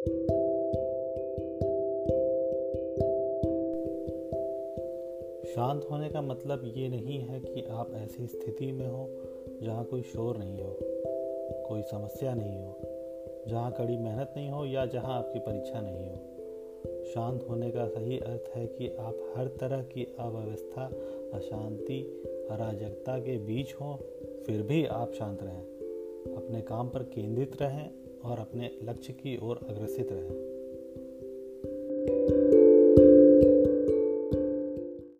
शांत होने का मतलब ये नहीं है कि आप ऐसी स्थिति में हो जहाँ कोई शोर नहीं हो, कोई समस्या नहीं हो, जहाँ कड़ी मेहनत नहीं हो या जहाँ आपकी परीक्षा नहीं हो। शांत होने का सही अर्थ है कि आप हर तरह की अव्यवस्था, अशांति, अराजकता के बीच हों, फिर भी आप शांत रहें। अपने काम पर केंद्रित रहें और अपने लक्ष्य की ओर अग्रसित रहें।